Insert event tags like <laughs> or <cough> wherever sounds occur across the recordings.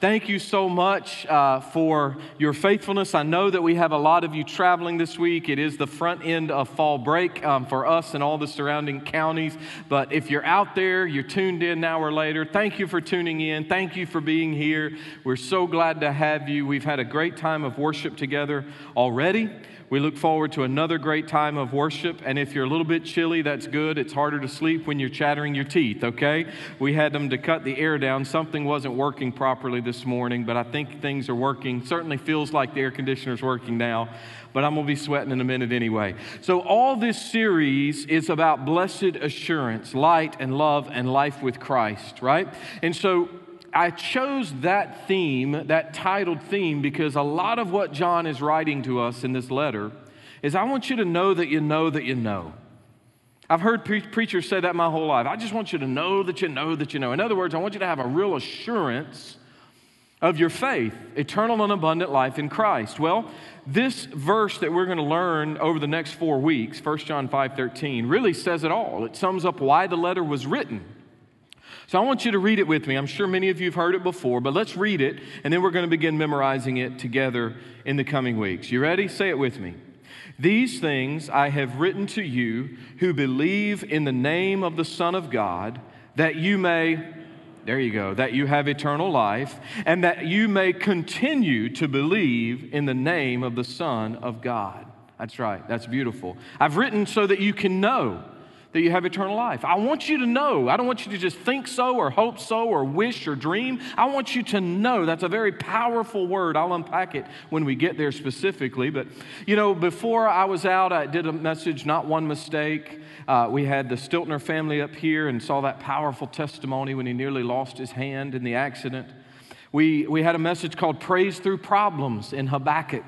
Thank you so much uh, for your faithfulness. I know that we have a lot of you traveling this week. It is the front end of fall break um, for us and all the surrounding counties. But if you're out there, you're tuned in now or later, thank you for tuning in. Thank you for being here. We're so glad to have you. We've had a great time of worship together already. We look forward to another great time of worship. And if you're a little bit chilly, that's good. It's harder to sleep when you're chattering your teeth, okay? We had them to cut the air down. Something wasn't working properly this morning, but I think things are working. Certainly feels like the air conditioner's working now, but I'm going to be sweating in a minute anyway. So, all this series is about blessed assurance, light and love and life with Christ, right? And so, I chose that theme, that titled theme, because a lot of what John is writing to us in this letter is I want you to know that you know that you know. I've heard pre- preachers say that my whole life. I just want you to know that you know that you know. In other words, I want you to have a real assurance of your faith, eternal and abundant life in Christ. Well, this verse that we're going to learn over the next four weeks, 1 John 5 13, really says it all. It sums up why the letter was written. So I want you to read it with me. I'm sure many of you have heard it before, but let's read it, and then we're going to begin memorizing it together in the coming weeks. You ready? Say it with me. These things I have written to you who believe in the name of the Son of God, that you may, there you go, that you have eternal life, and that you may continue to believe in the name of the Son of God. That's right, that's beautiful. I've written so that you can know that you have eternal life. I want you to know. I don't want you to just think so or hope so or wish or dream. I want you to know. That's a very powerful word. I'll unpack it when we get there specifically. But, you know, before I was out, I did a message, Not One Mistake. Uh, we had the Stiltner family up here and saw that powerful testimony when he nearly lost his hand in the accident. We, we had a message called Praise Through Problems in Habakkuk.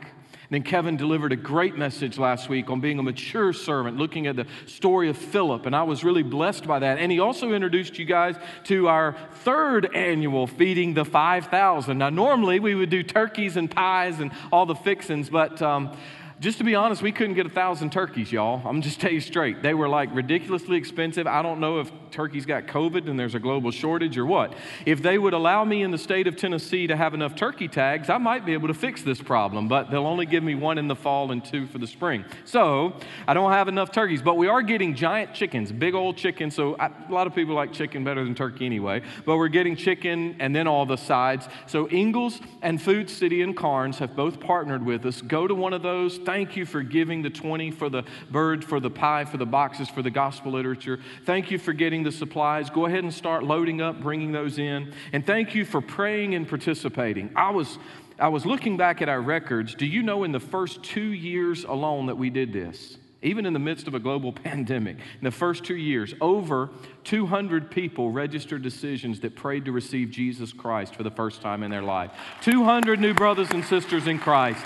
Then Kevin delivered a great message last week on being a mature servant, looking at the story of Philip, and I was really blessed by that. And he also introduced you guys to our third annual Feeding the 5,000. Now, normally we would do turkeys and pies and all the fixings, but um, just to be honest, we couldn't get a thousand turkeys, y'all. I'm just tell you straight. They were like ridiculously expensive. I don't know if turkeys got COVID and there's a global shortage or what. If they would allow me in the state of Tennessee to have enough turkey tags, I might be able to fix this problem, but they'll only give me one in the fall and two for the spring. So I don't have enough turkeys, but we are getting giant chickens, big old chickens. So I, a lot of people like chicken better than turkey anyway, but we're getting chicken and then all the sides. So Ingles and Food City and Carnes have both partnered with us. Go to one of those Thank you for giving the 20 for the bird, for the pie, for the boxes, for the gospel literature. Thank you for getting the supplies. Go ahead and start loading up, bringing those in. And thank you for praying and participating. I was. I was looking back at our records. Do you know in the first two years alone that we did this? even in the midst of a global <laughs> pandemic, in the first two years, over 200 people registered decisions that prayed to receive Jesus Christ for the first time in their life. 200 new brothers and sisters in Christ.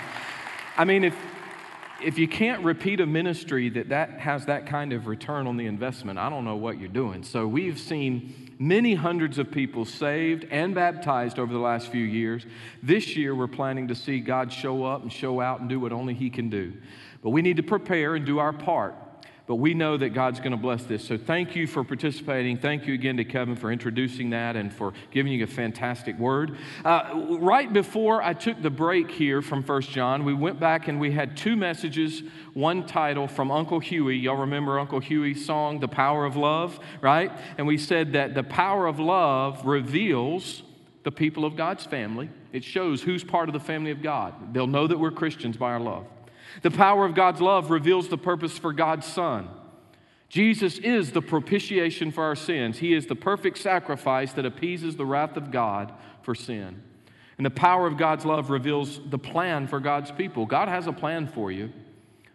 I mean, if, if you can't repeat a ministry that, that has that kind of return on the investment, I don't know what you're doing. So we've seen many hundreds of people saved and baptized over the last few years. This year, we're planning to see God show up and show out and do what only He can do. But we need to prepare and do our part but we know that God's going to bless this. So thank you for participating. Thank you again to Kevin for introducing that and for giving you a fantastic word. Uh, right before I took the break here from First John, we went back and we had two messages, one title from Uncle Huey. Y'all remember Uncle Huey's song, The Power of Love, right? And we said that the power of love reveals the people of God's family. It shows who's part of the family of God. They'll know that we're Christians by our love. The power of God's love reveals the purpose for God's Son. Jesus is the propitiation for our sins. He is the perfect sacrifice that appeases the wrath of God for sin. And the power of God's love reveals the plan for God's people. God has a plan for you.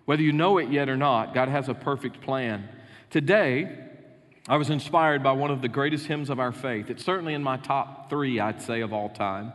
Whether you know it yet or not, God has a perfect plan. Today, I was inspired by one of the greatest hymns of our faith. It's certainly in my top three, I'd say, of all time.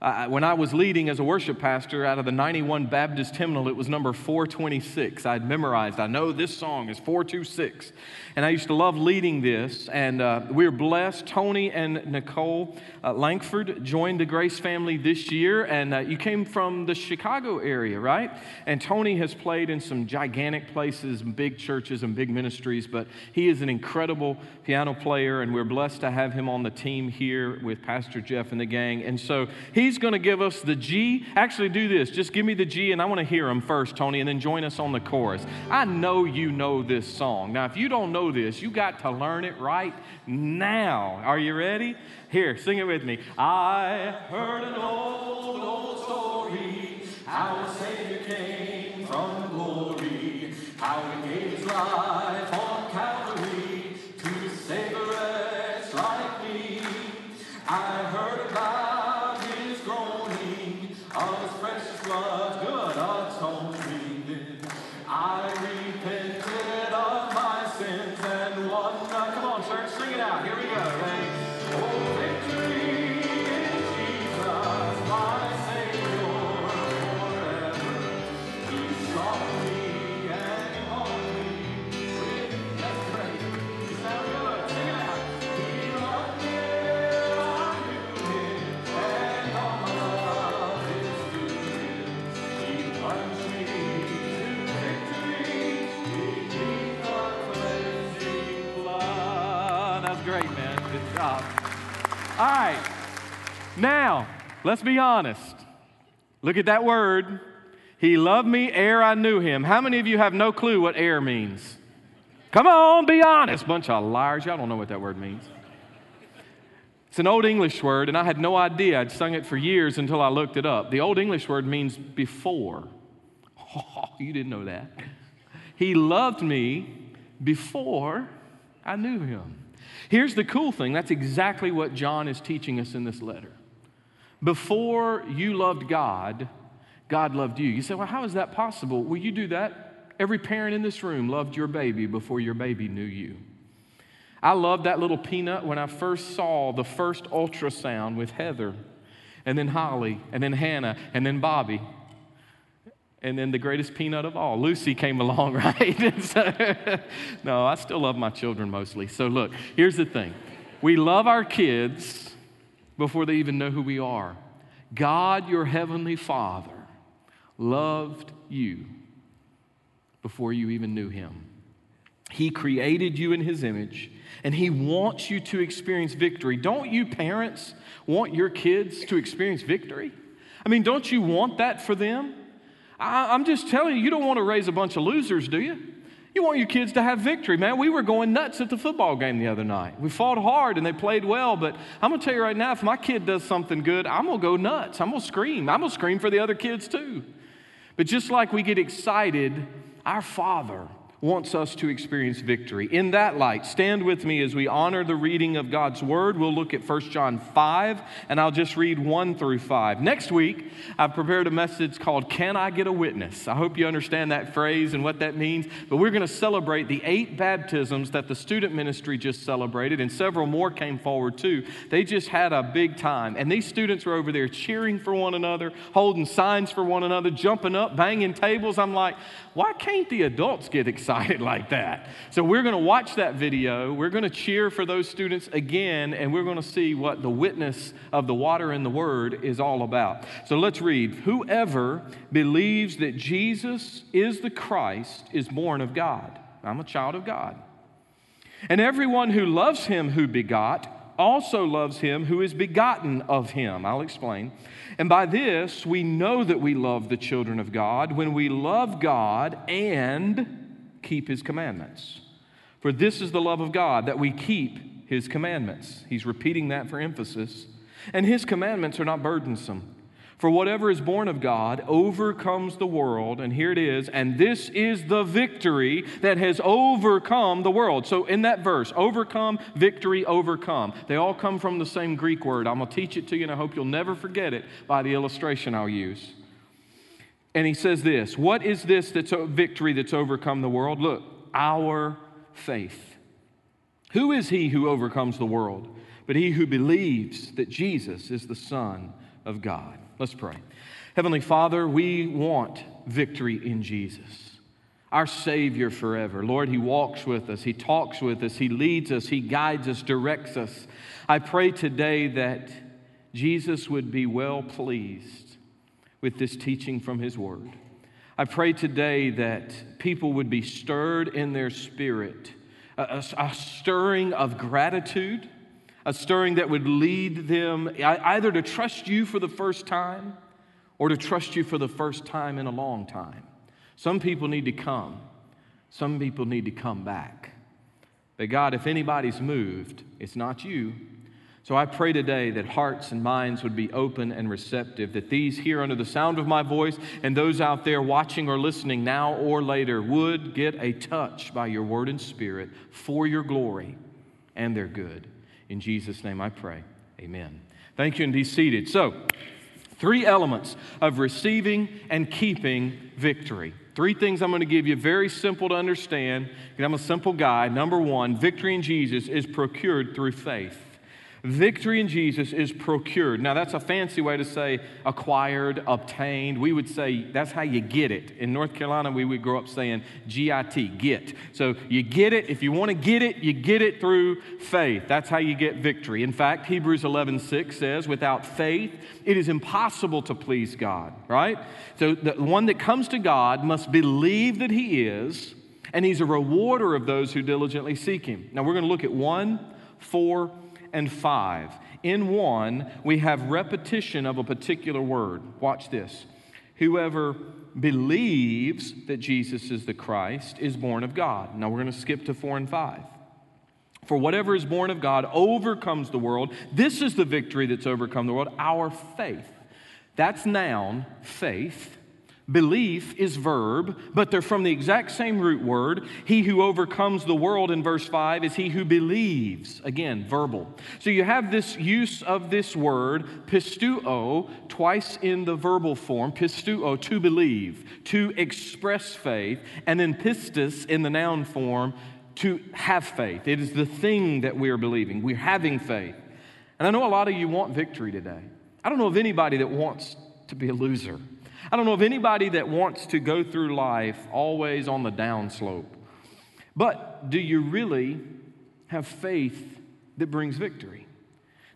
Uh, when I was leading as a worship pastor out of the 91 Baptist hymnal, it was number 426. I'd memorized, I know this song is 426. And I used to love leading this. And uh, we are blessed. Tony and Nicole uh, Langford joined the Grace family this year. And uh, you came from the Chicago area, right? And Tony has played in some gigantic places, big churches, and big ministries. But he is an incredible piano player. And we're blessed to have him on the team here with Pastor Jeff and the gang. And so he's going to give us the G. Actually, do this. Just give me the G, and I want to hear him first, Tony, and then join us on the chorus. I know you know this song. Now, if you don't know this, you got to learn it right now. Are you ready? Here, sing it with me. I heard an old, old story how Savior came from glory, how he gave his life job. All right. Now, let's be honest. Look at that word. He loved me ere I knew him. How many of you have no clue what ere means? Come on, be honest. Bunch of liars. Y'all don't know what that word means. It's an Old English word, and I had no idea. I'd sung it for years until I looked it up. The Old English word means before. Oh, <laughs> you didn't know that. He loved me before I knew him. Here's the cool thing that's exactly what John is teaching us in this letter. Before you loved God, God loved you. You say, well, how is that possible? Will you do that. Every parent in this room loved your baby before your baby knew you. I loved that little peanut when I first saw the first ultrasound with Heather, and then Holly, and then Hannah, and then Bobby. And then the greatest peanut of all, Lucy came <laughs> along, right? <laughs> so, no, I still love my children mostly. So, look, here's the thing we love our kids before they even know who we are. God, your heavenly Father, loved you before you even knew him. He created you in his image, and he wants you to experience victory. Don't you, parents, want your kids to experience victory? I mean, don't you want that for them? I, am just telling you, you don't want to raise a bunch of losers, do you? You want your kids to have victory, man. We were going nuts at the football game the other night. We fought hard and they played well, but I'm going to tell you right now if my kid does something good, I'm going to go nuts. I'm going to scream. I'm going to scream for the other kids too. But just like we get excited, our Father wants us to experience victory. In that light, stand with me as we honor the reading of God's Word. We'll look at 1 John 5, and I'll just read 1 through 5. Next week, I've prepared a message called Can I Get a Witness? I hope you understand that phrase and what that means. But we're going to celebrate the eight baptisms that the student ministry just celebrated, and several more came forward too. They just had a big time. And these students were over there cheering for one another, holding signs for one another, jumping up, banging tables. I'm like, why can't the adults get excited <laughs> like that? So we're going to watch that video. We're going to cheer for those students again, and we're going to see what the witness of the water and the word is all about. So let's read. Whoever believes that Jesus is the Christ is born of God. I'm a child of God. And everyone who loves him who begot also loves him who is begotten of him. I'll explain. And by this, we know that we love the children of God when we love God and keep his commandments. For this is the love of God, that we keep his commandments. He's repeating that for emphasis. And his commandments are not burdensome. For whatever is born of God overcomes the world, and here it is, and this is the victory that has overcome the world. So, in that verse, overcome, victory, overcome, they all come from the same Greek word. I'm going to teach it to you, and I hope you'll never forget it by the illustration I'll use. And he says this What is this that's a victory that's overcome the world? Look, our faith. Who is he who overcomes the world? But he who believes that Jesus is the Son of God. Let's pray. Heavenly Father, we want victory in Jesus our Savior forever. Lord, He walks with us, He talks with us, He leads us, He guides us, directs us. I pray today that Jesus would be well pleased with this teaching from His Word. I pray today that people would be stirred in their spirit, a, a, a stirring of gratitude, a stirring that would lead them either to trust you for the first time or to trust you for the first time in a long time. Some people need to come, some people need to come back. But God, if anybody's moved, it's not you. So I pray today that hearts and minds would be open and receptive, that these here under the sound of my voice and those out there watching or listening now or later would get a touch by your word and spirit for your glory and their good. In Jesus' name I pray. Amen. Thank you and be seated. So, three elements of receiving and keeping victory. Three things I'm going to give you, very simple to understand. I'm a simple guy. Number one, victory in Jesus is procured through faith. Victory in Jesus is procured. Now, that's a fancy way to say acquired, obtained. We would say that's how you get it. In North Carolina, we would grow up saying GIT, get. So you get it. If you want to get it, you get it through faith. That's how you get victory. In fact, Hebrews 11 6 says, without faith, it is impossible to please God, right? So the one that comes to God must believe that He is, and He's a rewarder of those who diligently seek Him. Now, we're going to look at one, four, and 5. In one, we have repetition of a particular word. Watch this. Whoever believes that Jesus is the Christ is born of God. Now we're going to skip to 4 and 5. For whatever is born of God overcomes the world. This is the victory that's overcome the world, our faith. That's noun, faith. Belief is verb, but they're from the exact same root word. He who overcomes the world in verse 5 is he who believes. Again, verbal. So you have this use of this word, pisteuo, twice in the verbal form, pisteuo, to believe, to express faith, and then pistis in the noun form, to have faith. It is the thing that we are believing. We're having faith. And I know a lot of you want victory today. I don't know of anybody that wants to be a loser. I don't know of anybody that wants to go through life always on the downslope. But do you really have faith that brings victory?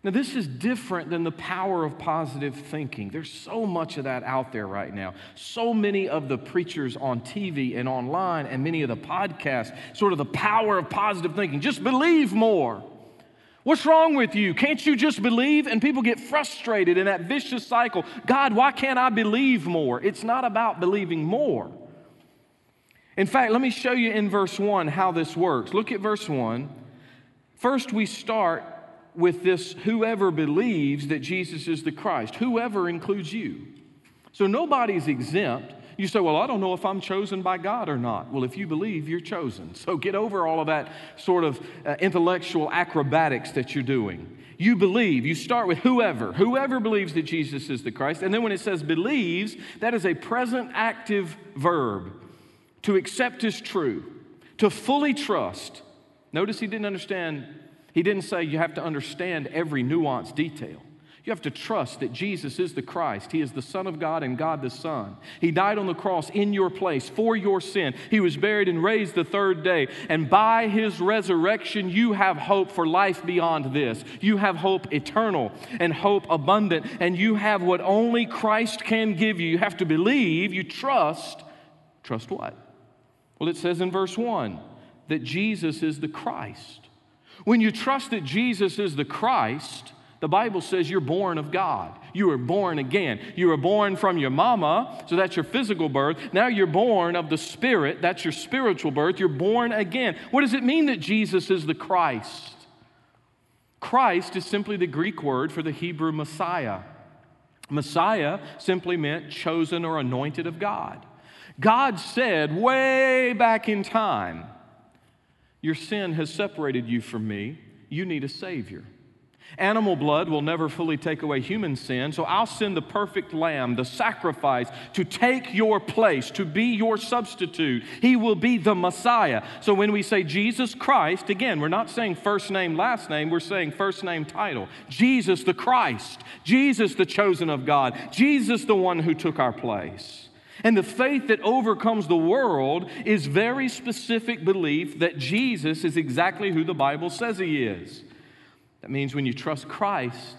Now, this is different than the power of positive thinking. There's so much of that out there right now. So many of the preachers on TV and online, and many of the podcasts, sort of the power of positive thinking. Just believe more. What's wrong with you? Can't you just believe? And people get frustrated in that vicious cycle. God, why can't I believe more? It's not about believing more. In fact, let me show you in verse 1 how this works. Look at verse 1. First, we start with this whoever believes that Jesus is the Christ. Whoever includes you. So nobody's exempt. You say, Well, I don't know if I'm chosen by God or not. Well, if you believe, you're chosen. So get over all of that sort of uh, intellectual acrobatics that you're doing. You believe. You start with whoever. Whoever believes that Jesus is the Christ. And then when it says believes, that is a present active verb. To accept is true, to fully trust. Notice he didn't understand, he didn't say you have to understand every nuanced detail. You have to trust that Jesus is the Christ. He is the Son of God and God the Son. He died on the cross in your place for your sin. He was buried and raised the third day. And by his resurrection, you have hope for life beyond this. You have hope eternal and hope abundant. And you have what only Christ can give you. You have to believe, you trust. Trust what? Well, it says in verse 1 that Jesus is the Christ. When you trust that Jesus is the Christ, the Bible says you're born of God. You were born again. You were born from your mama, so that's your physical birth. Now you're born of the Spirit, that's your spiritual birth. You're born again. What does it mean that Jesus is the Christ? Christ is simply the Greek word for the Hebrew Messiah. Messiah simply meant chosen or anointed of God. God said way back in time, Your sin has separated you from me. You need a Savior. Animal blood will never fully take away human sin, so I'll send the perfect lamb, the sacrifice, to take your place, to be your substitute. He will be the Messiah. So when we say Jesus Christ, again, we're not saying first name, last name, we're saying first name, title. Jesus the Christ, Jesus the chosen of God, Jesus the one who took our place. And the faith that overcomes the world is very specific belief that Jesus is exactly who the Bible says he is. That means when you trust Christ,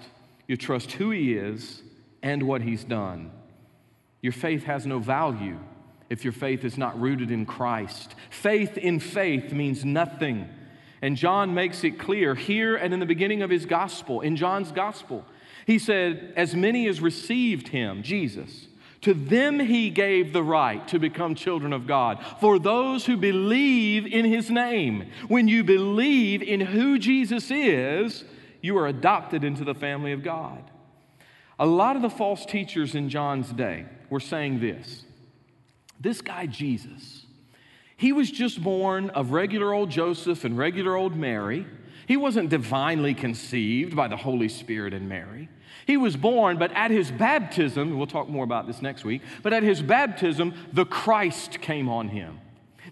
you trust who He is and what He's done. Your faith has no value if your faith is not rooted in Christ. Faith in faith means nothing. And John makes it clear here and in the beginning of his gospel, in John's gospel. He said, As many as received him, Jesus, to them he gave the right to become children of God. For those who believe in his name. When you believe in who Jesus is, you are adopted into the family of God. A lot of the false teachers in John's day were saying this this guy, Jesus, he was just born of regular old Joseph and regular old Mary. He wasn't divinely conceived by the Holy Spirit and Mary. He was born, but at his baptism, we'll talk more about this next week, but at his baptism, the Christ came on him,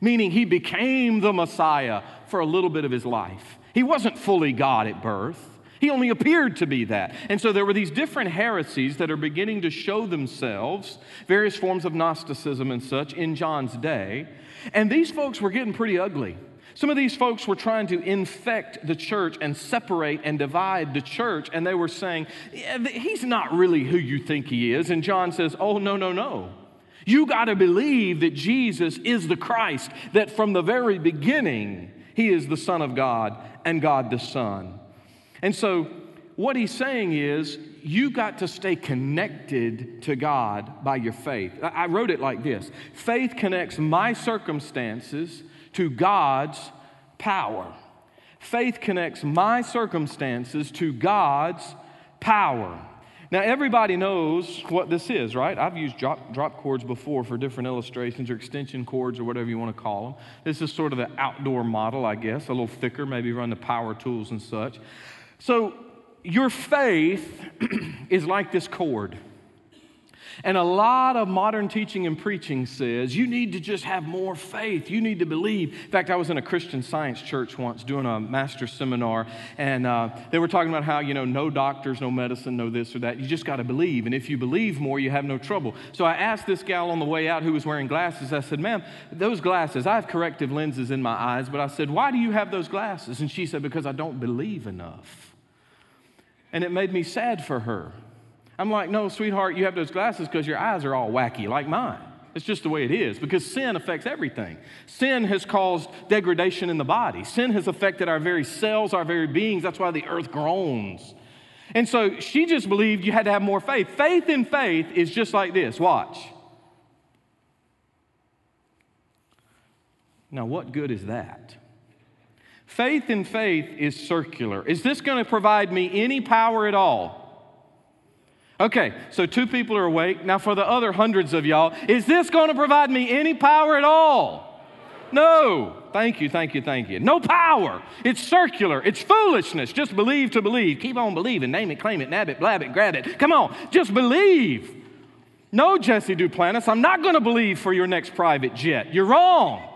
meaning he became the Messiah for a little bit of his life. He wasn't fully God at birth. He only appeared to be that. And so there were these different heresies that are beginning to show themselves, various forms of Gnosticism and such, in John's day. And these folks were getting pretty ugly. Some of these folks were trying to infect the church and separate and divide the church, and they were saying, yeah, He's not really who you think he is. And John says, Oh, no, no, no. You got to believe that Jesus is the Christ, that from the very beginning, he is the Son of God and God the Son. And so, what he's saying is, you got to stay connected to God by your faith. I wrote it like this faith connects my circumstances to God's power. Faith connects my circumstances to God's power. Now, everybody knows what this is, right? I've used drop, drop cords before for different illustrations or extension cords or whatever you want to call them. This is sort of the outdoor model, I guess, a little thicker, maybe run the power tools and such. So, your faith <clears throat> is like this cord. And a lot of modern teaching and preaching says you need to just have more faith. You need to believe. In fact, I was in a Christian science church once doing a master seminar, and uh, they were talking about how, you know, no doctors, no medicine, no this or that. You just got to believe. And if you believe more, you have no trouble. So I asked this gal on the way out who was wearing glasses, I said, ma'am, those glasses, I have corrective lenses in my eyes, but I said, why do you have those glasses? And she said, because I don't believe enough and it made me sad for her. I'm like, no, sweetheart, you have those glasses because your eyes are all wacky like mine. It's just the way it is because sin affects everything. Sin has caused degradation in the body. Sin has affected our very cells, our very beings. That's why the earth groans. And so she just believed you had to have more faith. Faith in faith is just like this. Watch. Now, what good is that? Faith in faith is circular. Is this going to provide me any power at all? Okay, so two people are awake. Now, for the other hundreds of y'all, is this going to provide me any power at all? No. Thank you, thank you, thank you. No power. It's circular. It's foolishness. Just believe to believe. Keep on believing. Name it, claim it, nab it, blab it, grab it. Come on, just believe. No, Jesse Duplantis, I'm not going to believe for your next private jet. You're wrong.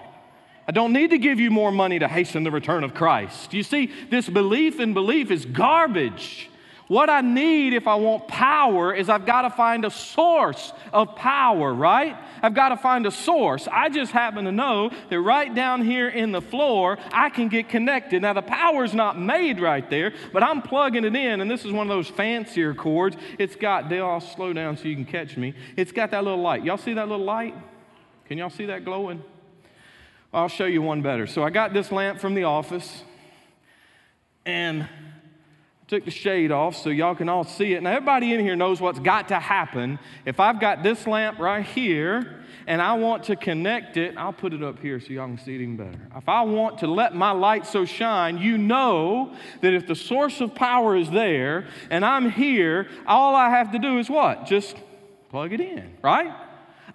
I don't need to give you more money to hasten the return of Christ. You see, this belief in belief is garbage. What I need if I want power is I've got to find a source of power, right? I've got to find a source. I just happen to know that right down here in the floor, I can get connected. Now, the power's not made right there, but I'm plugging it in, and this is one of those fancier cords. It's got, Dale, I'll slow down so you can catch me. It's got that little light. Y'all see that little light? Can y'all see that glowing? I'll show you one better. So I got this lamp from the office and took the shade off so y'all can all see it. Now, everybody in here knows what's got to happen. If I've got this lamp right here and I want to connect it, I'll put it up here so y'all can see it even better. If I want to let my light so shine, you know that if the source of power is there and I'm here, all I have to do is what? Just plug it in, right?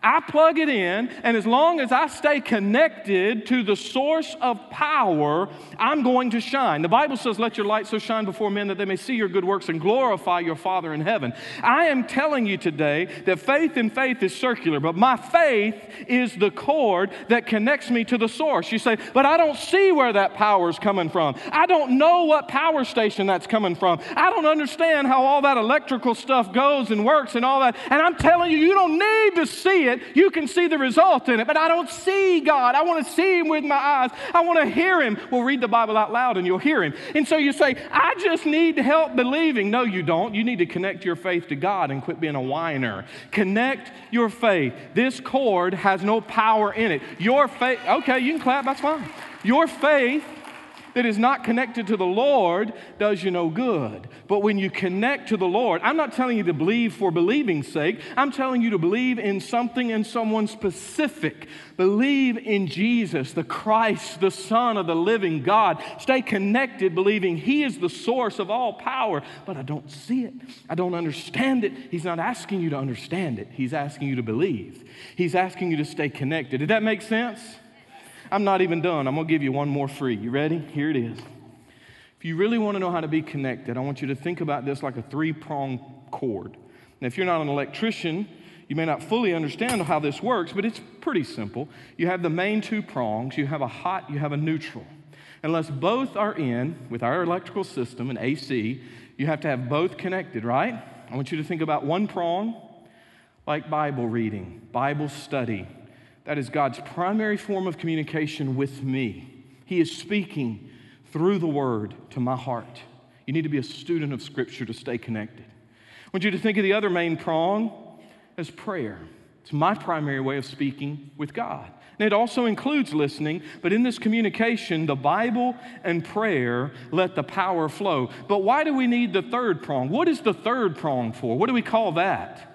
I plug it in, and as long as I stay connected to the source of power, I'm going to shine. The Bible says, Let your light so shine before men that they may see your good works and glorify your Father in heaven. I am telling you today that faith in faith is circular, but my faith is the cord that connects me to the source. You say, But I don't see where that power is coming from. I don't know what power station that's coming from. I don't understand how all that electrical stuff goes and works and all that. And I'm telling you, you don't need to see it it, you can see the result in it. But I don't see God. I want to see Him with my eyes. I want to hear Him. Well, read the Bible out loud and you'll hear Him. And so you say, I just need help believing. No, you don't. You need to connect your faith to God and quit being a whiner. Connect your faith. This cord has no power in it. Your faith, okay, you can clap, that's fine. Your faith that is not connected to the Lord does you no good. But when you connect to the Lord, I'm not telling you to believe for believing's sake. I'm telling you to believe in something and someone specific. Believe in Jesus, the Christ, the Son of the living God. Stay connected, believing He is the source of all power. But I don't see it. I don't understand it. He's not asking you to understand it. He's asking you to believe. He's asking you to stay connected. Did that make sense? I'm not even done. I'm going to give you one more free. You ready? Here it is. If you really want to know how to be connected, I want you to think about this like a three pronged cord. Now, if you're not an electrician, you may not fully understand how this works, but it's pretty simple. You have the main two prongs, you have a hot, you have a neutral. Unless both are in with our electrical system and AC, you have to have both connected, right? I want you to think about one prong like Bible reading, Bible study, that is God's primary form of communication with me. He is speaking through the word to my heart. You need to be a student of Scripture to stay connected. I want you to think of the other main prong as prayer. It's my primary way of speaking with God. And it also includes listening, but in this communication, the Bible and prayer let the power flow. But why do we need the third prong? What is the third prong for? What do we call that?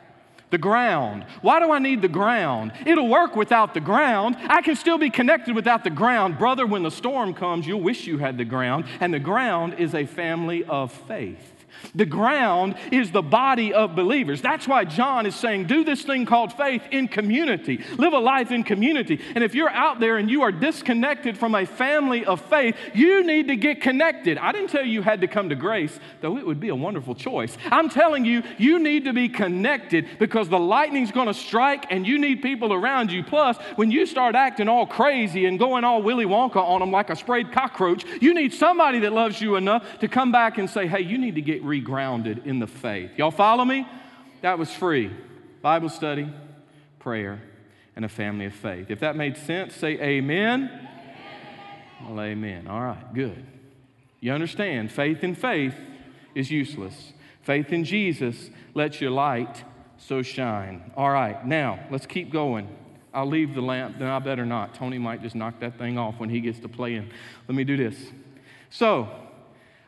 The ground. Why do I need the ground? It'll work without the ground. I can still be connected without the ground. Brother, when the storm comes, you'll wish you had the ground. And the ground is a family of faith. The ground is the body of believers. That's why John is saying, do this thing called faith in community. Live a life in community. And if you're out there and you are disconnected from a family of faith, you need to get connected. I didn't tell you you had to come to grace, though it would be a wonderful choice. I'm telling you, you need to be connected because the lightning's going to strike and you need people around you. Plus, when you start acting all crazy and going all Willy Wonka on them like a sprayed cockroach, you need somebody that loves you enough to come back and say, hey, you need to get regrounded in the faith. Y'all follow me? That was free. Bible study, prayer, and a family of faith. If that made sense, say amen. amen. Well, amen. All right, good. You understand, faith in faith is useless. Faith in Jesus lets your light so shine. All right, now let's keep going. I'll leave the lamp, then I better not. Tony might just knock that thing off when he gets to playing. Let me do this. So,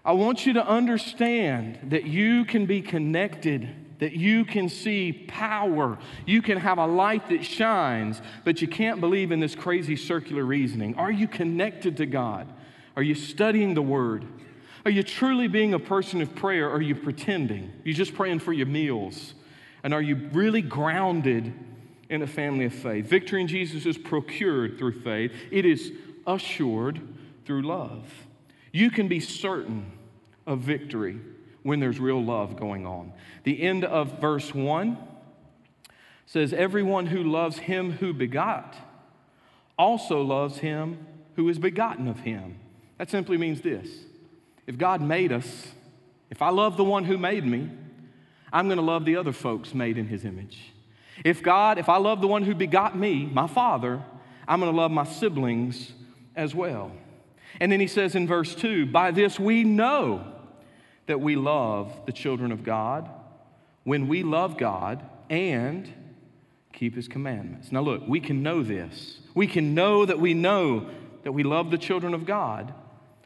I want you to understand that you can be connected, that you can see power, you can have a light that shines, but you can't believe in this crazy circular reasoning. Are you connected to God? Are you studying the Word? Are you truly being a person of prayer? Are you pretending? You're you just praying for your meals? And are you really grounded in a family of faith? Victory in Jesus is procured through faith, it is assured through love. You can be certain of victory when there's real love going on. The end of verse 1 says, Everyone who loves him who begot also loves him who is begotten of him. That simply means this if God made us, if I love the one who made me, I'm going to love the other folks made in his image. If God, if I love the one who begot me, my father, I'm going to love my siblings as well. And then he says in verse 2 By this we know that we love the children of God when we love God and keep his commandments. Now, look, we can know this. We can know that we know that we love the children of God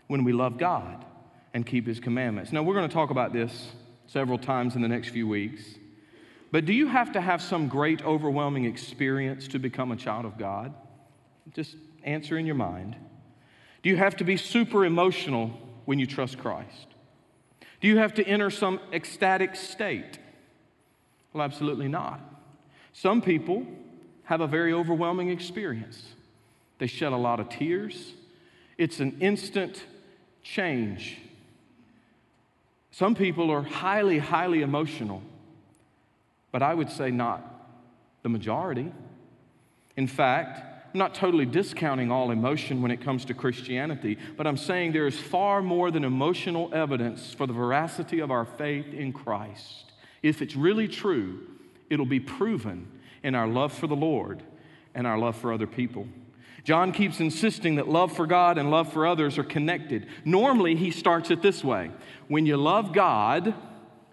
when we love God and keep his commandments. Now, we're going to talk about this several times in the next few weeks. But do you have to have some great, overwhelming experience to become a child of God? Just answer in your mind. Do you have to be super emotional when you trust Christ? Do you have to enter some ecstatic state? Well, absolutely not. Some people have a very overwhelming experience. They shed a lot of tears. It's an instant change. Some people are highly, highly emotional, but I would say not the majority. In fact, I'm not totally discounting all emotion when it comes to Christianity, but I'm saying there is far more than emotional evidence for the veracity of our faith in Christ. If it's really true, it'll be proven in our love for the Lord and our love for other people. John keeps insisting that love for God and love for others are connected. Normally, he starts it this way when you love God,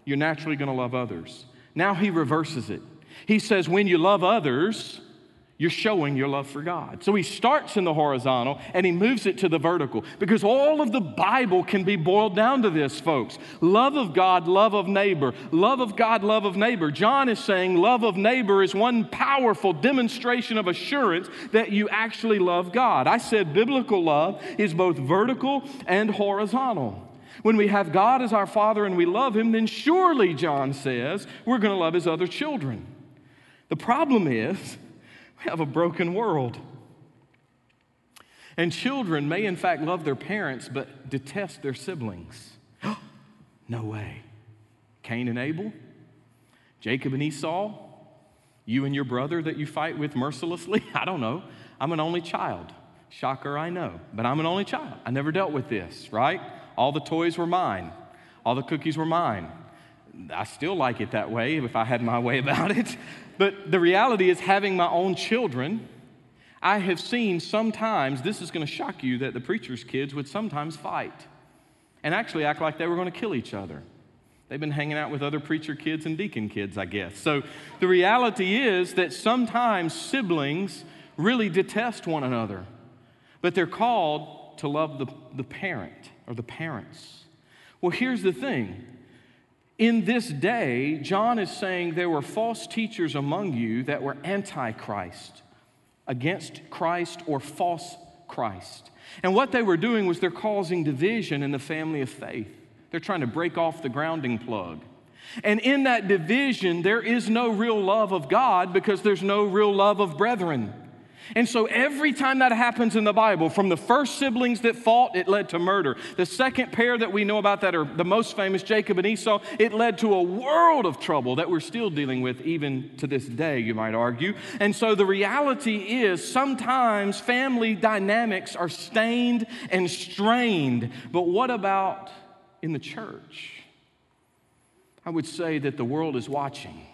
you're naturally going to love others. Now he reverses it. He says, when you love others, you're showing your love for God. So he starts in the horizontal and he moves it to the vertical because all of the Bible can be boiled down to this, folks. Love of God, love of neighbor. Love of God, love of neighbor. John is saying love of neighbor is one powerful demonstration of assurance that you actually love God. I said biblical love is both vertical and horizontal. When we have God as our Father and we love Him, then surely, John says, we're going to love His other children. The problem is, we have a broken world. And children may, in fact, love their parents but detest their siblings. <gasps> no way. Cain and Abel, Jacob and Esau, you and your brother that you fight with mercilessly. <laughs> I don't know. I'm an only child. Shocker, I know. But I'm an only child. I never dealt with this, right? All the toys were mine, all the cookies were mine. I still like it that way if I had my way about it. But the reality is, having my own children, I have seen sometimes, this is going to shock you, that the preacher's kids would sometimes fight and actually act like they were going to kill each other. They've been hanging out with other preacher kids and deacon kids, I guess. So the reality is that sometimes siblings really detest one another, but they're called to love the, the parent or the parents. Well, here's the thing in this day, John is saying there were false teachers among you that were antichrist, against Christ or false Christ. And what they were doing was they're causing division in the family of faith. They're trying to break off the grounding plug. And in that division, there is no real love of God because there's no real love of brethren. And so every time that happens in the Bible, from the first siblings that fought, it led to murder. The second pair that we know about that are the most famous, Jacob and Esau, it led to a world of trouble that we're still dealing with even to this day, you might argue. And so the reality is sometimes family dynamics are stained and strained. But what about in the church? I would say that the world is watching.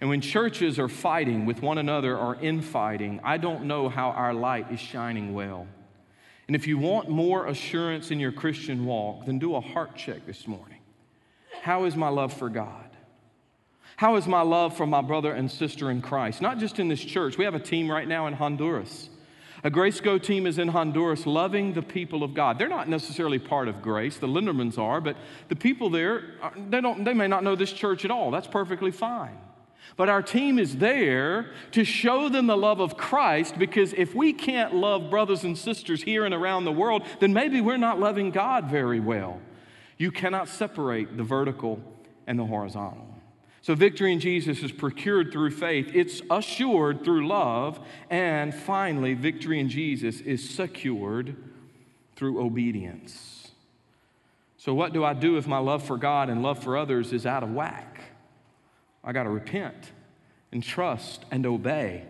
And when churches are fighting with one another or infighting, I don't know how our light is shining well. And if you want more assurance in your Christian walk, then do a heart check this morning. How is my love for God? How is my love for my brother and sister in Christ? Not just in this church. We have a team right now in Honduras. A Grace Go team is in Honduras loving the people of God. They're not necessarily part of Grace, the Lindermans are, but the people there, uh, they, don't, they may not know this church at all. That's perfectly fine. But our team is there to show them the love of Christ because if we can't love brothers and sisters here and around the world, then maybe we're not loving God very well. You cannot separate the vertical and the horizontal. So, victory in Jesus is procured through faith, it's assured through love, and finally, victory in Jesus is secured through obedience. So, what do I do if my love for God and love for others is out of whack? I got to repent and trust and obey.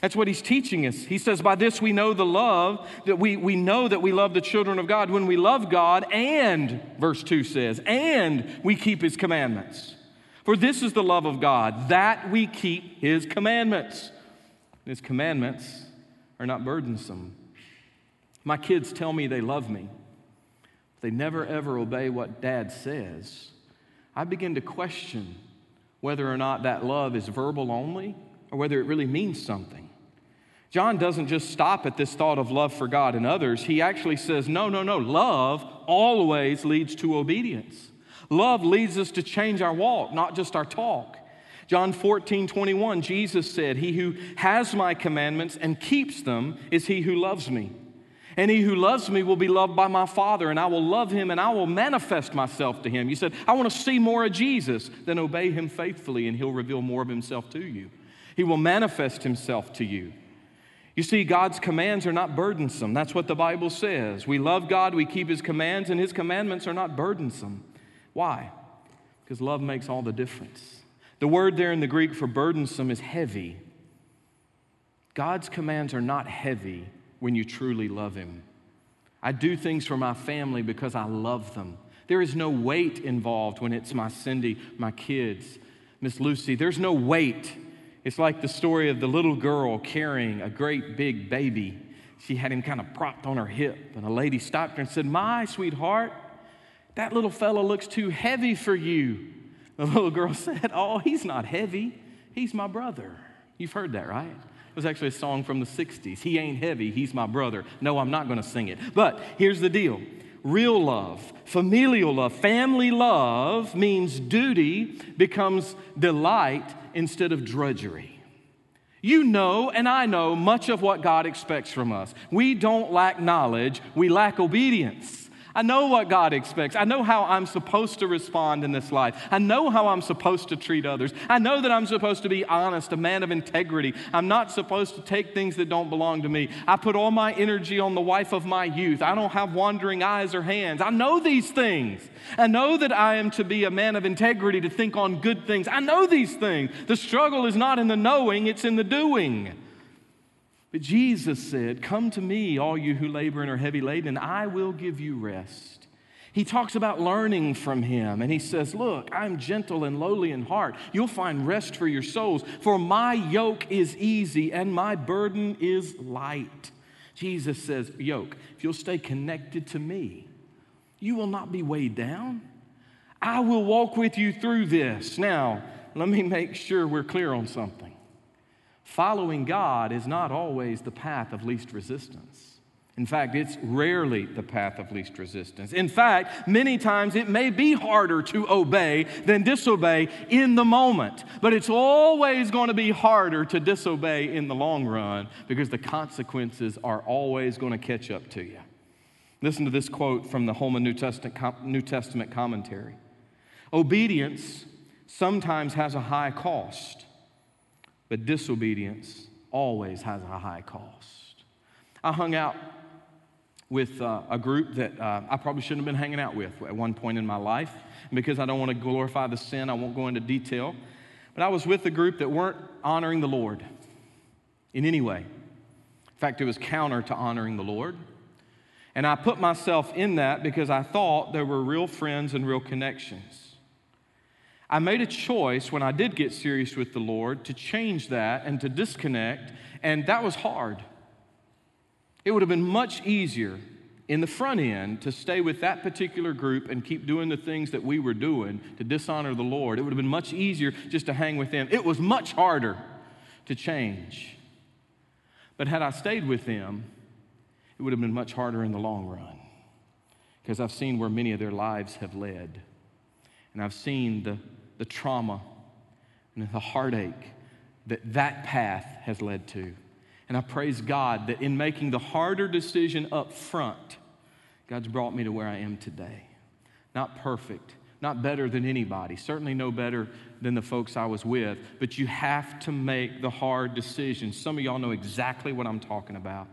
That's what he's teaching us. He says, By this we know the love, that we, we know that we love the children of God when we love God, and, verse 2 says, and we keep his commandments. For this is the love of God, that we keep his commandments. His commandments are not burdensome. My kids tell me they love me. They never ever obey what dad says. I begin to question whether or not that love is verbal only or whether it really means something. John doesn't just stop at this thought of love for God and others. He actually says, no, no, no. Love always leads to obedience. Love leads us to change our walk, not just our talk. John 14, 21, Jesus said, He who has my commandments and keeps them is he who loves me. And he who loves me will be loved by my Father, and I will love him and I will manifest myself to him. You said, I want to see more of Jesus. Then obey him faithfully, and he'll reveal more of himself to you. He will manifest himself to you. You see, God's commands are not burdensome. That's what the Bible says. We love God, we keep his commands, and his commandments are not burdensome. Why? Because love makes all the difference. The word there in the Greek for burdensome is heavy. God's commands are not heavy when you truly love him. I do things for my family because I love them. There is no weight involved when it's my Cindy, my kids, Miss Lucy. There's no weight. It's like the story of the little girl carrying a great big baby. She had him kind of propped on her hip, and a lady stopped her and said, My sweetheart, that little fellow looks too heavy for you. The little girl <laughs> said, Oh, he's not heavy. He's my brother. You've heard that, right? Was actually a song from the 60s. He ain't heavy, he's my brother. No, I'm not going to sing it. But here's the deal real love, familial love, family love means duty becomes delight instead of drudgery. You know, and I know much of what God expects from us. We don't lack knowledge, we lack obedience. I know what God expects. I know how I'm supposed to respond in this life. I know how I'm supposed to treat others. I know that I'm supposed to be honest, a man of integrity. I'm not supposed to take things that don't belong to me. I put all my energy on the wife of my youth. I don't have wandering eyes or hands. I know these things. I know that I am to be a man of integrity, to think on good things. I know these things. The struggle is not in the knowing, it's in the doing. But Jesus said, Come to me, all you who labor and are heavy laden, and I will give you rest. He talks about learning from him, and he says, Look, I'm gentle and lowly in heart. You'll find rest for your souls, for my yoke is easy and my burden is light. Jesus says, Yoke, if you'll stay connected to me, you will not be weighed down. I will walk with you through this. Now, let me make sure we're clear on something. Following God is not always the path of least resistance. In fact, it's rarely the path of least resistance. In fact, many times it may be harder to obey than disobey in the moment, but it's always going to be harder to disobey in the long run because the consequences are always going to catch up to you. Listen to this quote from the Holman New Testament, New Testament commentary Obedience sometimes has a high cost but disobedience always has a high cost. I hung out with uh, a group that uh, I probably shouldn't have been hanging out with at one point in my life. And because I don't want to glorify the sin, I won't go into detail. But I was with a group that weren't honoring the Lord in any way. In fact, it was counter to honoring the Lord. And I put myself in that because I thought there were real friends and real connections. I made a choice when I did get serious with the Lord to change that and to disconnect, and that was hard. It would have been much easier in the front end to stay with that particular group and keep doing the things that we were doing to dishonor the Lord. It would have been much easier just to hang with them. It was much harder to change. But had I stayed with them, it would have been much harder in the long run because I've seen where many of their lives have led. And I've seen the the trauma and the heartache that that path has led to. And I praise God that in making the harder decision up front, God's brought me to where I am today. Not perfect, not better than anybody, certainly no better than the folks I was with, but you have to make the hard decisions. Some of y'all know exactly what I'm talking about.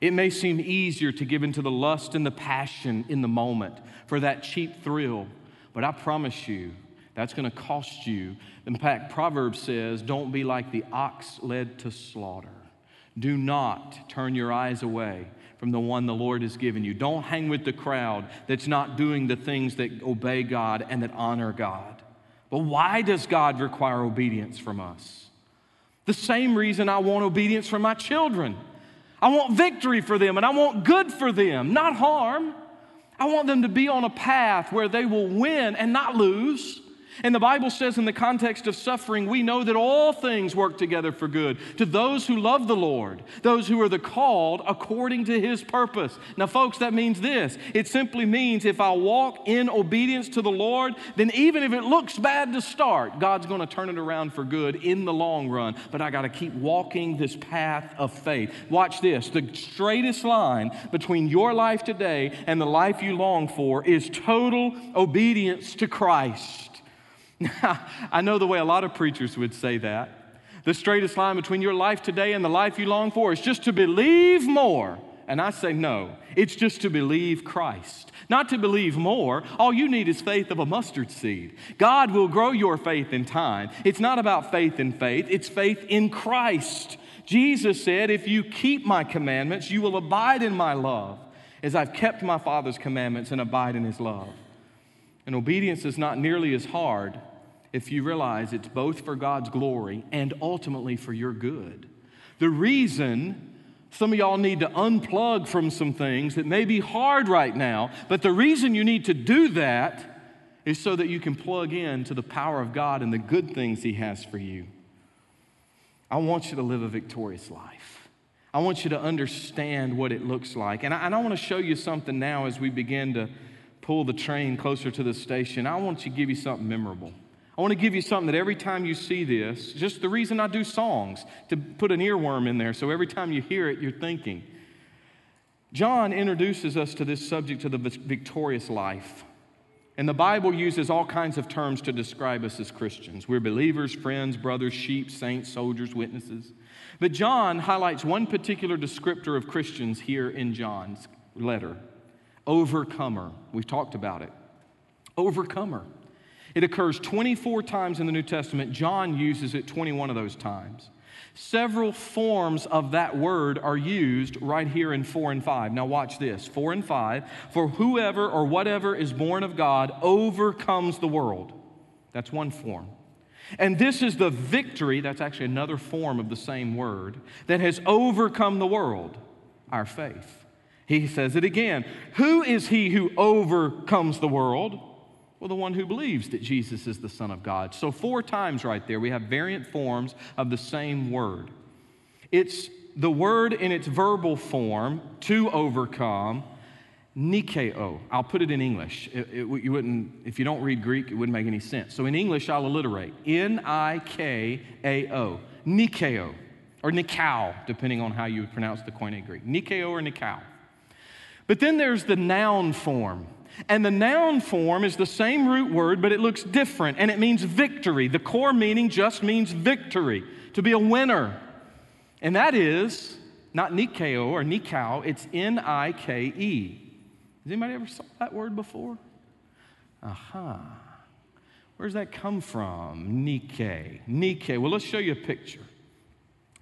It may seem easier to give into the lust and the passion in the moment for that cheap thrill, but I promise you, that's going to cost you. In fact, Proverbs says, Don't be like the ox led to slaughter. Do not turn your eyes away from the one the Lord has given you. Don't hang with the crowd that's not doing the things that obey God and that honor God. But why does God require obedience from us? The same reason I want obedience from my children. I want victory for them and I want good for them, not harm. I want them to be on a path where they will win and not lose. And the Bible says, in the context of suffering, we know that all things work together for good to those who love the Lord, those who are the called according to his purpose. Now, folks, that means this it simply means if I walk in obedience to the Lord, then even if it looks bad to start, God's going to turn it around for good in the long run. But I got to keep walking this path of faith. Watch this the straightest line between your life today and the life you long for is total obedience to Christ. <laughs> I know the way a lot of preachers would say that, The straightest line between your life today and the life you long for is just to believe more. And I say no, it's just to believe Christ. Not to believe more. All you need is faith of a mustard seed. God will grow your faith in time. It's not about faith in faith, it's faith in Christ. Jesus said, If you keep my commandments, you will abide in my love, as I've kept my Father's commandments and abide in his love. And obedience is not nearly as hard if you realize it's both for God's glory and ultimately for your good. The reason some of y'all need to unplug from some things that may be hard right now, but the reason you need to do that is so that you can plug in to the power of God and the good things He has for you. I want you to live a victorious life. I want you to understand what it looks like. And I, and I want to show you something now as we begin to pull the train closer to the station. I want to give you something memorable. I want to give you something that every time you see this, just the reason I do songs, to put an earworm in there so every time you hear it, you're thinking. John introduces us to this subject of the victorious life. And the Bible uses all kinds of terms to describe us as Christians. We're believers, friends, brothers, sheep, saints, soldiers, witnesses. But John highlights one particular descriptor of Christians here in John's letter overcomer. We've talked about it. Overcomer. It occurs 24 times in the New Testament. John uses it 21 of those times. Several forms of that word are used right here in 4 and 5. Now, watch this 4 and 5. For whoever or whatever is born of God overcomes the world. That's one form. And this is the victory, that's actually another form of the same word, that has overcome the world our faith. He says it again. Who is he who overcomes the world? Well, the one who believes that Jesus is the Son of God. So, four times right there, we have variant forms of the same word. It's the word in its verbal form, to overcome, nikeo. I'll put it in English. It, it, you wouldn't, if you don't read Greek, it wouldn't make any sense. So, in English, I'll alliterate N I K A O, nikeo, or nikao, depending on how you would pronounce the Koine Greek. Nikeo or nikao. But then there's the noun form. And the noun form is the same root word, but it looks different, and it means victory. The core meaning just means victory, to be a winner. And that is not Nikeo or Nikao, it's N I K E. Has anybody ever saw that word before? Aha. Where does that come from? Nike. Nike. Well, let's show you a picture.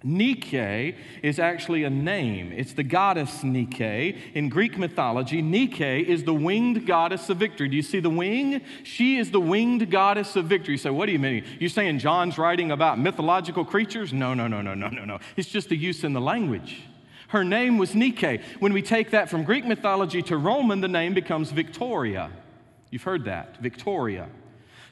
Nike is actually a name. It's the goddess Nike. In Greek mythology, Nike is the winged goddess of victory. Do you see the wing? She is the winged goddess of victory. So, what do you mean? You're saying John's writing about mythological creatures? No, no, no, no, no, no, no. It's just the use in the language. Her name was Nike. When we take that from Greek mythology to Roman, the name becomes Victoria. You've heard that, Victoria.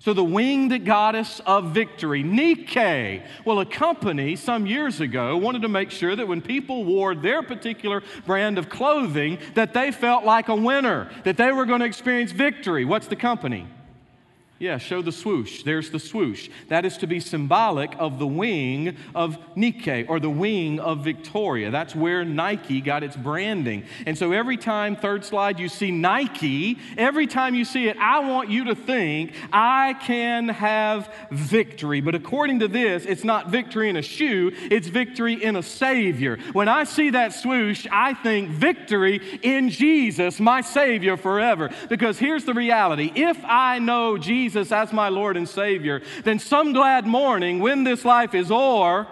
So, the winged goddess of victory, Nike. Well, a company some years ago wanted to make sure that when people wore their particular brand of clothing, that they felt like a winner, that they were going to experience victory. What's the company? Yeah, show the swoosh. There's the swoosh. That is to be symbolic of the wing of Nike or the wing of Victoria. That's where Nike got its branding. And so every time, third slide, you see Nike, every time you see it, I want you to think, I can have victory. But according to this, it's not victory in a shoe, it's victory in a Savior. When I see that swoosh, I think victory in Jesus, my Savior forever. Because here's the reality if I know Jesus, Jesus as my Lord and Savior, then some glad morning when this life is o'er,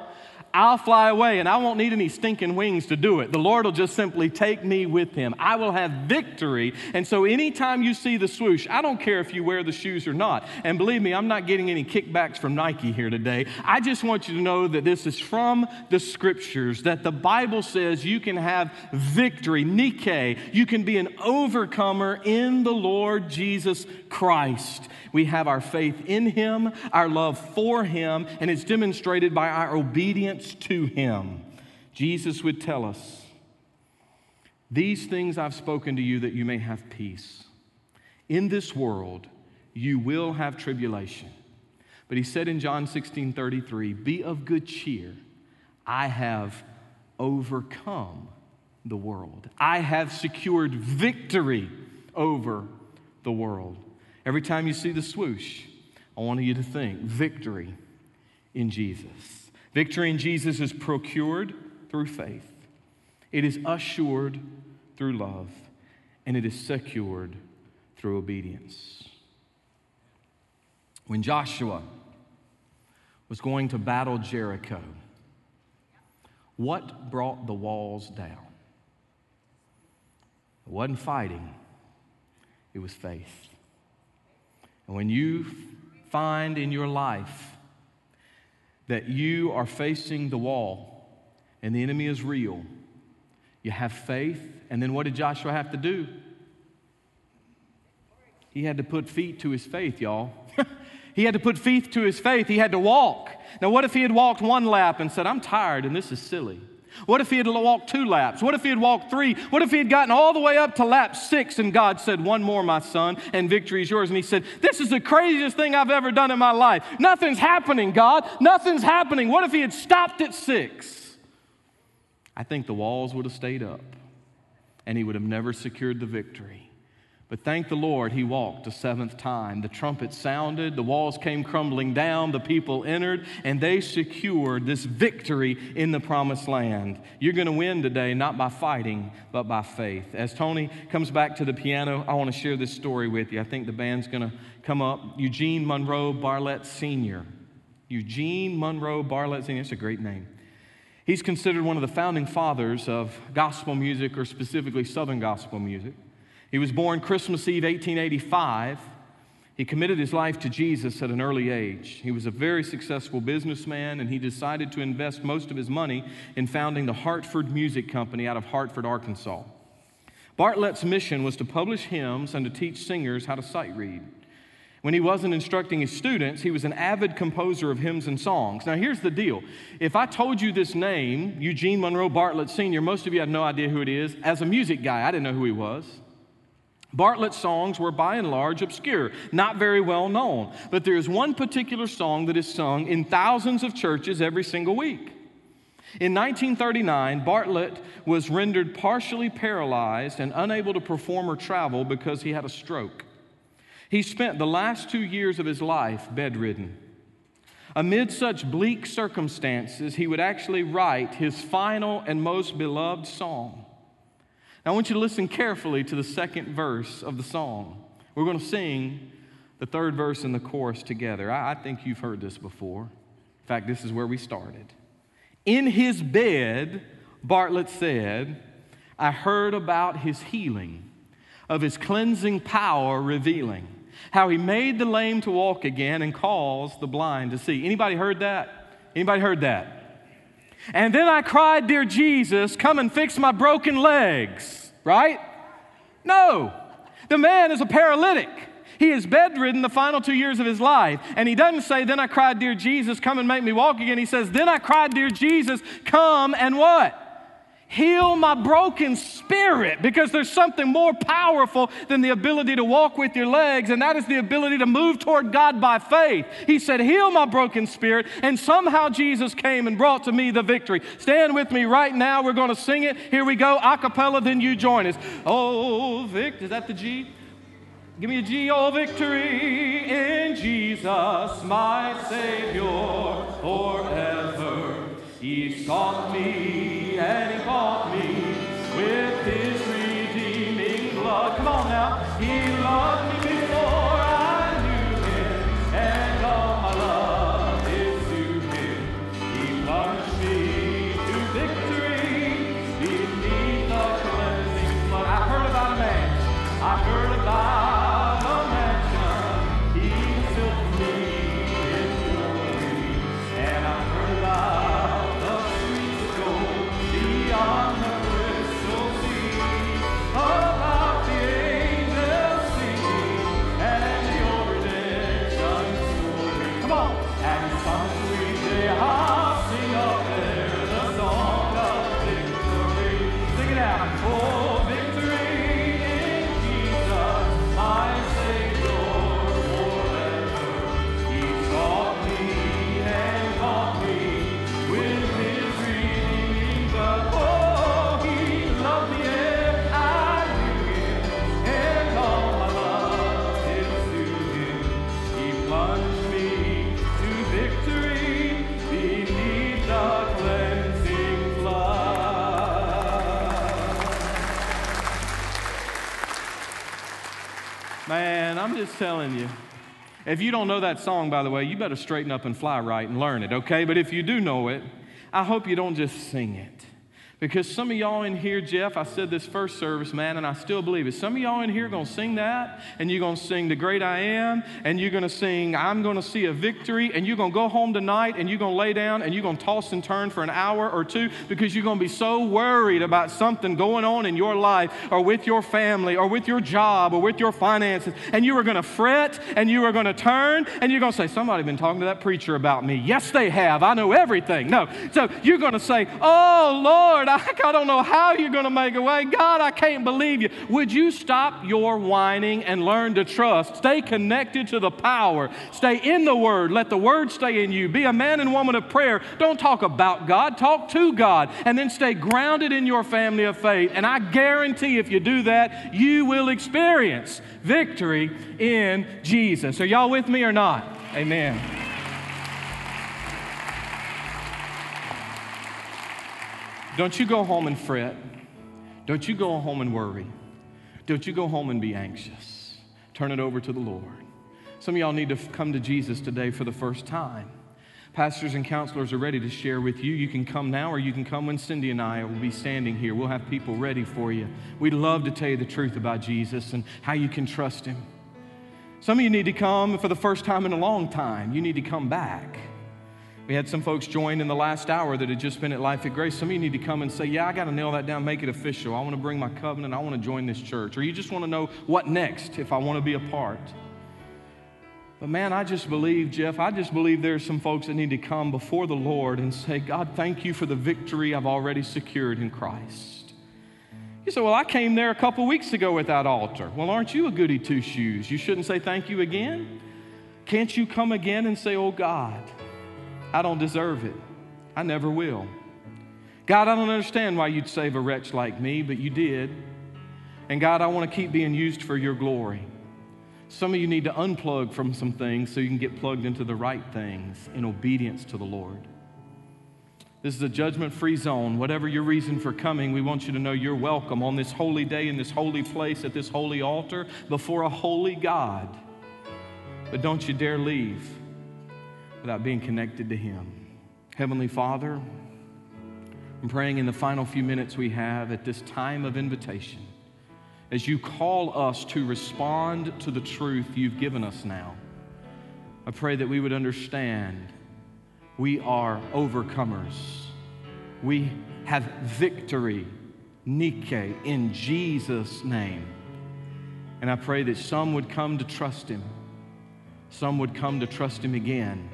I'll fly away and I won't need any stinking wings to do it. The Lord will just simply take me with Him. I will have victory. And so, anytime you see the swoosh, I don't care if you wear the shoes or not. And believe me, I'm not getting any kickbacks from Nike here today. I just want you to know that this is from the scriptures, that the Bible says you can have victory, Nike. You can be an overcomer in the Lord Jesus Christ. We have our faith in Him, our love for Him, and it's demonstrated by our obedience to him. Jesus would tell us, These things I've spoken to you that you may have peace. In this world, you will have tribulation. But he said in John 16 33, Be of good cheer. I have overcome the world. I have secured victory over the world. Every time you see the swoosh, I want you to think victory in Jesus. Victory in Jesus is procured through faith, it is assured through love, and it is secured through obedience. When Joshua was going to battle Jericho, what brought the walls down? It wasn't fighting, it was faith. And when you find in your life that you are facing the wall and the enemy is real, you have faith, and then what did Joshua have to do? He had to put feet to his faith, y'all. <laughs> he had to put feet to his faith. He had to walk. Now, what if he had walked one lap and said, I'm tired and this is silly? What if he had walked two laps? What if he had walked three? What if he had gotten all the way up to lap six and God said, One more, my son, and victory is yours? And he said, This is the craziest thing I've ever done in my life. Nothing's happening, God. Nothing's happening. What if he had stopped at six? I think the walls would have stayed up and he would have never secured the victory. But thank the Lord, he walked a seventh time. The trumpet sounded, the walls came crumbling down, the people entered, and they secured this victory in the promised land. You're going to win today, not by fighting, but by faith. As Tony comes back to the piano, I want to share this story with you. I think the band's going to come up. Eugene Monroe Bartlett Sr. Eugene Monroe Bartlett Sr. It's a great name. He's considered one of the founding fathers of gospel music, or specifically Southern gospel music. He was born Christmas Eve, 1885. He committed his life to Jesus at an early age. He was a very successful businessman, and he decided to invest most of his money in founding the Hartford Music Company out of Hartford, Arkansas. Bartlett's mission was to publish hymns and to teach singers how to sight read. When he wasn't instructing his students, he was an avid composer of hymns and songs. Now, here's the deal. If I told you this name, Eugene Monroe Bartlett Sr., most of you had no idea who it is. As a music guy, I didn't know who he was. Bartlett's songs were by and large obscure, not very well known, but there is one particular song that is sung in thousands of churches every single week. In 1939, Bartlett was rendered partially paralyzed and unable to perform or travel because he had a stroke. He spent the last two years of his life bedridden. Amid such bleak circumstances, he would actually write his final and most beloved song. Now, I want you to listen carefully to the second verse of the song. We're going to sing the third verse and the chorus together. I, I think you've heard this before. In fact, this is where we started. In his bed, Bartlett said, I heard about his healing, of his cleansing power revealing, how he made the lame to walk again and caused the blind to see. Anybody heard that? Anybody heard that? And then I cried, Dear Jesus, come and fix my broken legs, right? No. The man is a paralytic. He is bedridden the final two years of his life. And he doesn't say, Then I cried, Dear Jesus, come and make me walk again. He says, Then I cried, Dear Jesus, come and what? Heal my broken spirit because there's something more powerful than the ability to walk with your legs, and that is the ability to move toward God by faith. He said, Heal my broken spirit, and somehow Jesus came and brought to me the victory. Stand with me right now. We're going to sing it. Here we go, a cappella, then you join us. Oh, Vic, is that the G? Give me a G, oh, victory in Jesus, my Savior, forever. He sought me and he bought me with his redeeming blood. Come on now. He loved me telling you. If you don't know that song, by the way, you better straighten up and fly right and learn it, okay? But if you do know it, I hope you don't just sing it. Because some of y'all in here, Jeff, I said this first service, man, and I still believe it. Some of y'all in here are going to sing that, and you're going to sing The Great I Am, and you're going to sing I'm going to see a victory, and you're going to go home tonight, and you're going to lay down, and you're going to toss and turn for an hour or two because you're going to be so worried about something going on in your life, or with your family, or with your job, or with your finances, and you are going to fret, and you are going to turn, and you're going to say, Somebody been talking to that preacher about me. Yes, they have. I know everything. No. So you're going to say, Oh, Lord, Lord, I, I don't know how you're going to make a way. God, I can't believe you. Would you stop your whining and learn to trust? Stay connected to the power. Stay in the Word. Let the Word stay in you. Be a man and woman of prayer. Don't talk about God, talk to God. And then stay grounded in your family of faith. And I guarantee if you do that, you will experience victory in Jesus. Are y'all with me or not? Amen. Don't you go home and fret. Don't you go home and worry. Don't you go home and be anxious. Turn it over to the Lord. Some of y'all need to come to Jesus today for the first time. Pastors and counselors are ready to share with you. You can come now or you can come when Cindy and I will be standing here. We'll have people ready for you. We'd love to tell you the truth about Jesus and how you can trust Him. Some of you need to come for the first time in a long time. You need to come back. We had some folks join in the last hour that had just been at Life at Grace. Some of you need to come and say, Yeah, I got to nail that down, make it official. I want to bring my covenant. I want to join this church. Or you just want to know what next if I want to be a part. But man, I just believe, Jeff, I just believe there's some folks that need to come before the Lord and say, God, thank you for the victory I've already secured in Christ. You say, Well, I came there a couple weeks ago with that altar. Well, aren't you a goody two shoes? You shouldn't say thank you again? Can't you come again and say, Oh God, I don't deserve it. I never will. God, I don't understand why you'd save a wretch like me, but you did. And God, I want to keep being used for your glory. Some of you need to unplug from some things so you can get plugged into the right things in obedience to the Lord. This is a judgment free zone. Whatever your reason for coming, we want you to know you're welcome on this holy day, in this holy place, at this holy altar, before a holy God. But don't you dare leave without being connected to Him. Heavenly Father, I'm praying in the final few minutes we have at this time of invitation, as you call us to respond to the truth you've given us now, I pray that we would understand we are overcomers. We have victory, Nike, in Jesus' name. And I pray that some would come to trust Him, some would come to trust Him again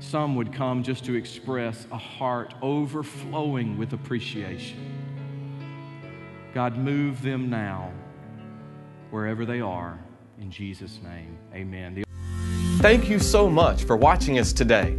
some would come just to express a heart overflowing with appreciation. God, move them now wherever they are. In Jesus' name, amen. Thank you so much for watching us today.